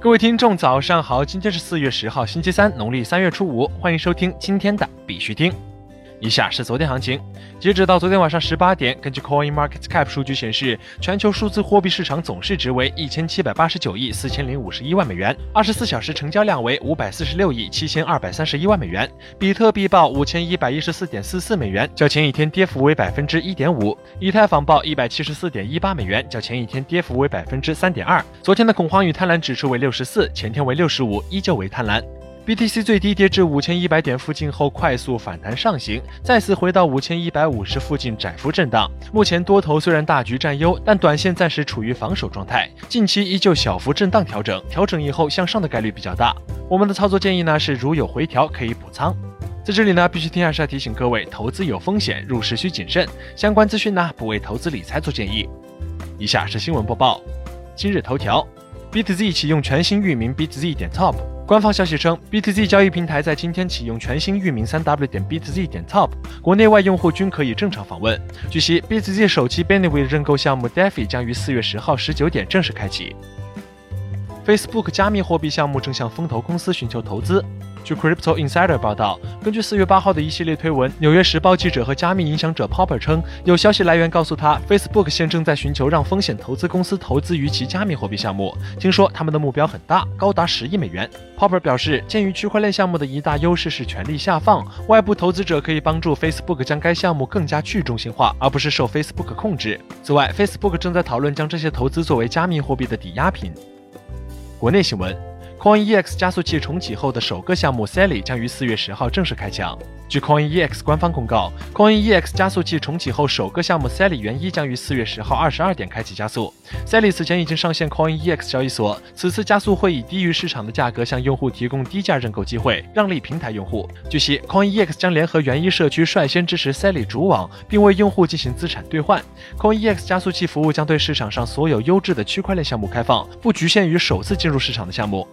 各位听众，早上好！今天是四月十号，星期三，农历三月初五，欢迎收听今天的必须听。以下是昨天行情，截止到昨天晚上十八点，根据 Coin Market Cap 数据显示，全球数字货币市场总市值为一千七百八十九亿四千零五十一万美元，二十四小时成交量为五百四十六亿七千二百三十一万美元。比特币报五千一百一十四点四四美元，较前一天跌幅为百分之一点五。以太坊报一百七十四点一八美元，较前一天跌幅为百分之三点二。昨天的恐慌与贪婪指数为六十四，前天为六十五，依旧为贪婪。BTC 最低跌至五千一百点附近后，快速反弹上行，再次回到五千一百五十附近窄幅震荡。目前多头虽然大局占优，但短线暂时处于防守状态，近期依旧小幅震荡调整，调整以后向上的概率比较大。我们的操作建议呢是，如有回调可以补仓。在这里呢，必须听还是要提醒各位，投资有风险，入市需谨慎。相关资讯呢不为投资理财做建议。以下是新闻播报。今日头条，BTZ 启用全新域名 BTZ 点 Top。官方消息称，BTZ 交易平台在今天启用全新域名三 w 点 BTZ 点 Top，国内外用户均可以正常访问。据悉，BTZ 首期 Benefit 认购项目 DeFi 将于四月十号十九点正式开启。Facebook 加密货币项目正向风投公司寻求投资。据 Crypto Insider 报道，根据四月八号的一系列推文，纽约时报记者和加密影响者 Popper 称，有消息来源告诉他，Facebook 现正在寻求让风险投资公司投资于其加密货币项目。听说他们的目标很大，高达十亿美元。Popper 表示，鉴于区块链项目的一大优势是权力下放，外部投资者可以帮助 Facebook 将该项目更加去中心化，而不是受 Facebook 控制。此外，Facebook 正在讨论将这些投资作为加密货币的抵押品。国内新闻。CoinEX 加速器重启后的首个项目 Sally 将于四月十号正式开抢。据 CoinEX 官方公告，CoinEX 加速器重启后首个项目 Sally 元一将于四月十号二十二点开启加速。Sally 此前已经上线 CoinEX 交易所，此次加速会以低于市场的价格向用户提供低价认购机会，让利平台用户。据悉，CoinEX 将联合元一社区率先支持 Sally 主网，并为用户进行资产兑换。CoinEX 加速器服务将对市场上所有优质的区块链项目开放，不局限于首次进入市场的项目。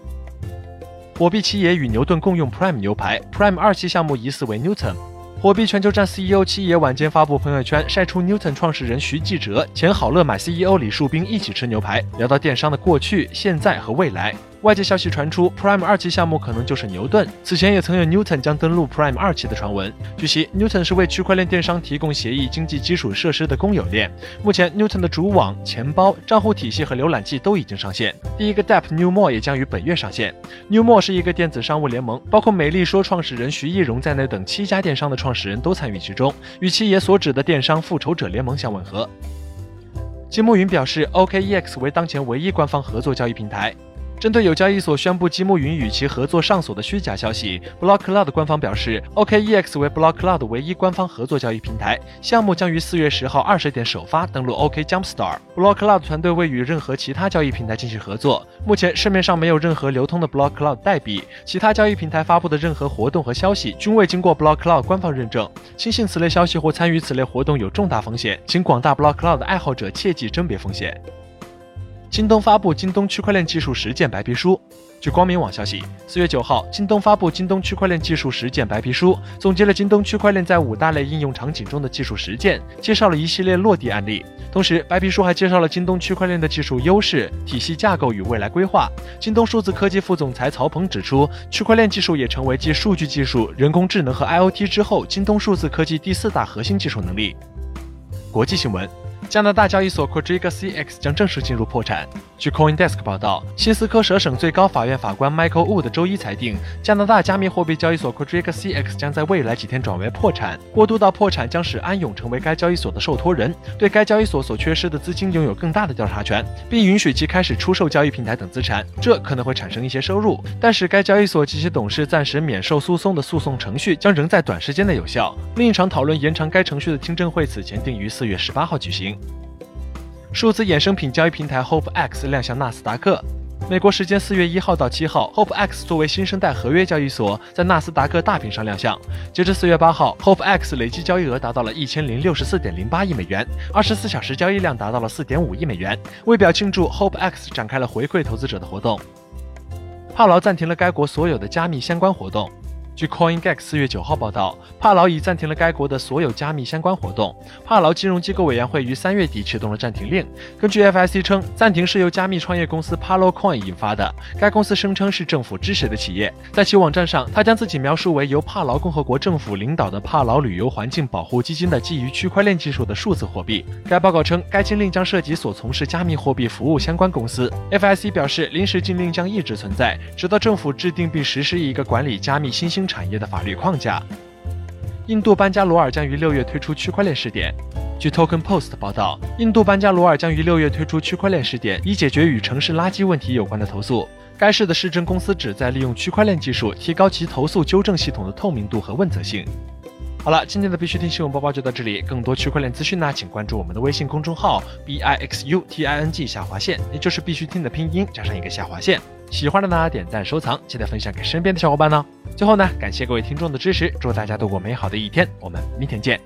火币七爷与牛顿共用 Prime 牛排，Prime 二期项目疑似为 Newton。火币全球站 CEO 七爷晚间发布朋友圈，晒出 Newton 创始人徐继哲、前好乐买 CEO 李树斌一起吃牛排，聊到电商的过去、现在和未来。外界消息传出，Prime 二期项目可能就是牛顿。此前也曾有 Newton 将登陆 Prime 二期的传闻。据悉，Newton 是为区块链电商提供协议经济基础设施的公有链。目前，Newton 的主网、钱包、账户体系和浏览器都已经上线。第一个 Dep Newmo 也将于本月上线。Newmo 是一个电子商务联盟，包括美丽说创始人徐艺荣在内等七家电商的创始人都参与其中，与其爷所指的电商复仇者联盟相吻合。金木云表示，OKEX 为当前唯一官方合作交易平台。针对有交易所宣布积木云与其合作上锁的虚假消息，Block Cloud 官方表示，OKEX 为 Block Cloud 唯一官方合作交易平台，项目将于四月十号二十点首发，登录 OK Jumpstar。Block Cloud 团队未与任何其他交易平台进行合作，目前市面上没有任何流通的 Block Cloud 代币，其他交易平台发布的任何活动和消息均未经过 Block Cloud 官方认证。轻信此类消息或参与此类活动有重大风险，请广大 Block Cloud 爱好者切记甄别风险。京东发布京东区块链技术实践白皮书。据光明网消息，四月九号，京东发布京东区块链技术实践白皮书，总结了京东区块链在五大类应用场景中的技术实践，介绍了一系列落地案例。同时，白皮书还介绍了京东区块链的技术优势、体系架构与未来规划。京东数字科技副总裁曹鹏指出，区块链技术也成为继数据技术、人工智能和 IoT 之后，京东数字科技第四大核心技术能力。国际新闻。加拿大交易所 Quadriga CX 将正式进入破产。据 CoinDesk 报道，新斯科舍省最高法院法官 Michael Wood 周一裁定，加拿大加密货币交易所 Quadriga CX 将在未来几天转为破产。过渡到破产将使安永成为该交易所的受托人，对该交易所所缺失的资金拥有更大的调查权，并允许其开始出售交易平台等资产。这可能会产生一些收入，但是该交易所及其董事暂时免受诉讼的诉讼程序将仍在短时间内有效。另一场讨论延长该程序的听证会此前定于四月十八号举行。数字衍生品交易平台 HopeX 亮相纳斯达克。美国时间四月一号到七号，HopeX 作为新生代合约交易所，在纳斯达克大屏上亮相。截至四月八号，HopeX 累计交易额达到了一千零六十四点零八亿美元，二十四小时交易量达到了四点五亿美元。为表庆祝，HopeX 展开了回馈投资者的活动。帕劳暂停了该国所有的加密相关活动。据 CoinGeck 四月九号报道，帕劳已暂停了该国的所有加密相关活动。帕劳金融机构委员会于三月底启动了暂停令。根据 FIC 称，暂停是由加密创业公司 Palo Coin 引发的。该公司声称是政府支持的企业，在其网站上，他将自己描述为由帕劳共和国政府领导的帕劳旅游环境保护基金的基于区块链技术的数字货币。该报告称，该禁令将涉及所从事加密货币服务相关公司。FIC 表示，临时禁令将一直存在，直到政府制定并实施一个管理加密新兴产业的法律框架。印度班加罗尔将于六月推出区块链试点。据 Token Post 报道，印度班加罗尔将于六月推出区块链试点，以解决与城市垃圾问题有关的投诉。该市的市政公司旨在利用区块链技术，提高其投诉纠正系统的透明度和问责性。好了，今天的必须听新闻播报就到这里。更多区块链资讯呢，请关注我们的微信公众号 b i x u t i n g 下划线，也就是必须听的拼音加上一个下划线。喜欢的呢，点赞收藏，记得分享给身边的小伙伴呢。最后呢，感谢各位听众的支持，祝大家度过美好的一天，我们明天见。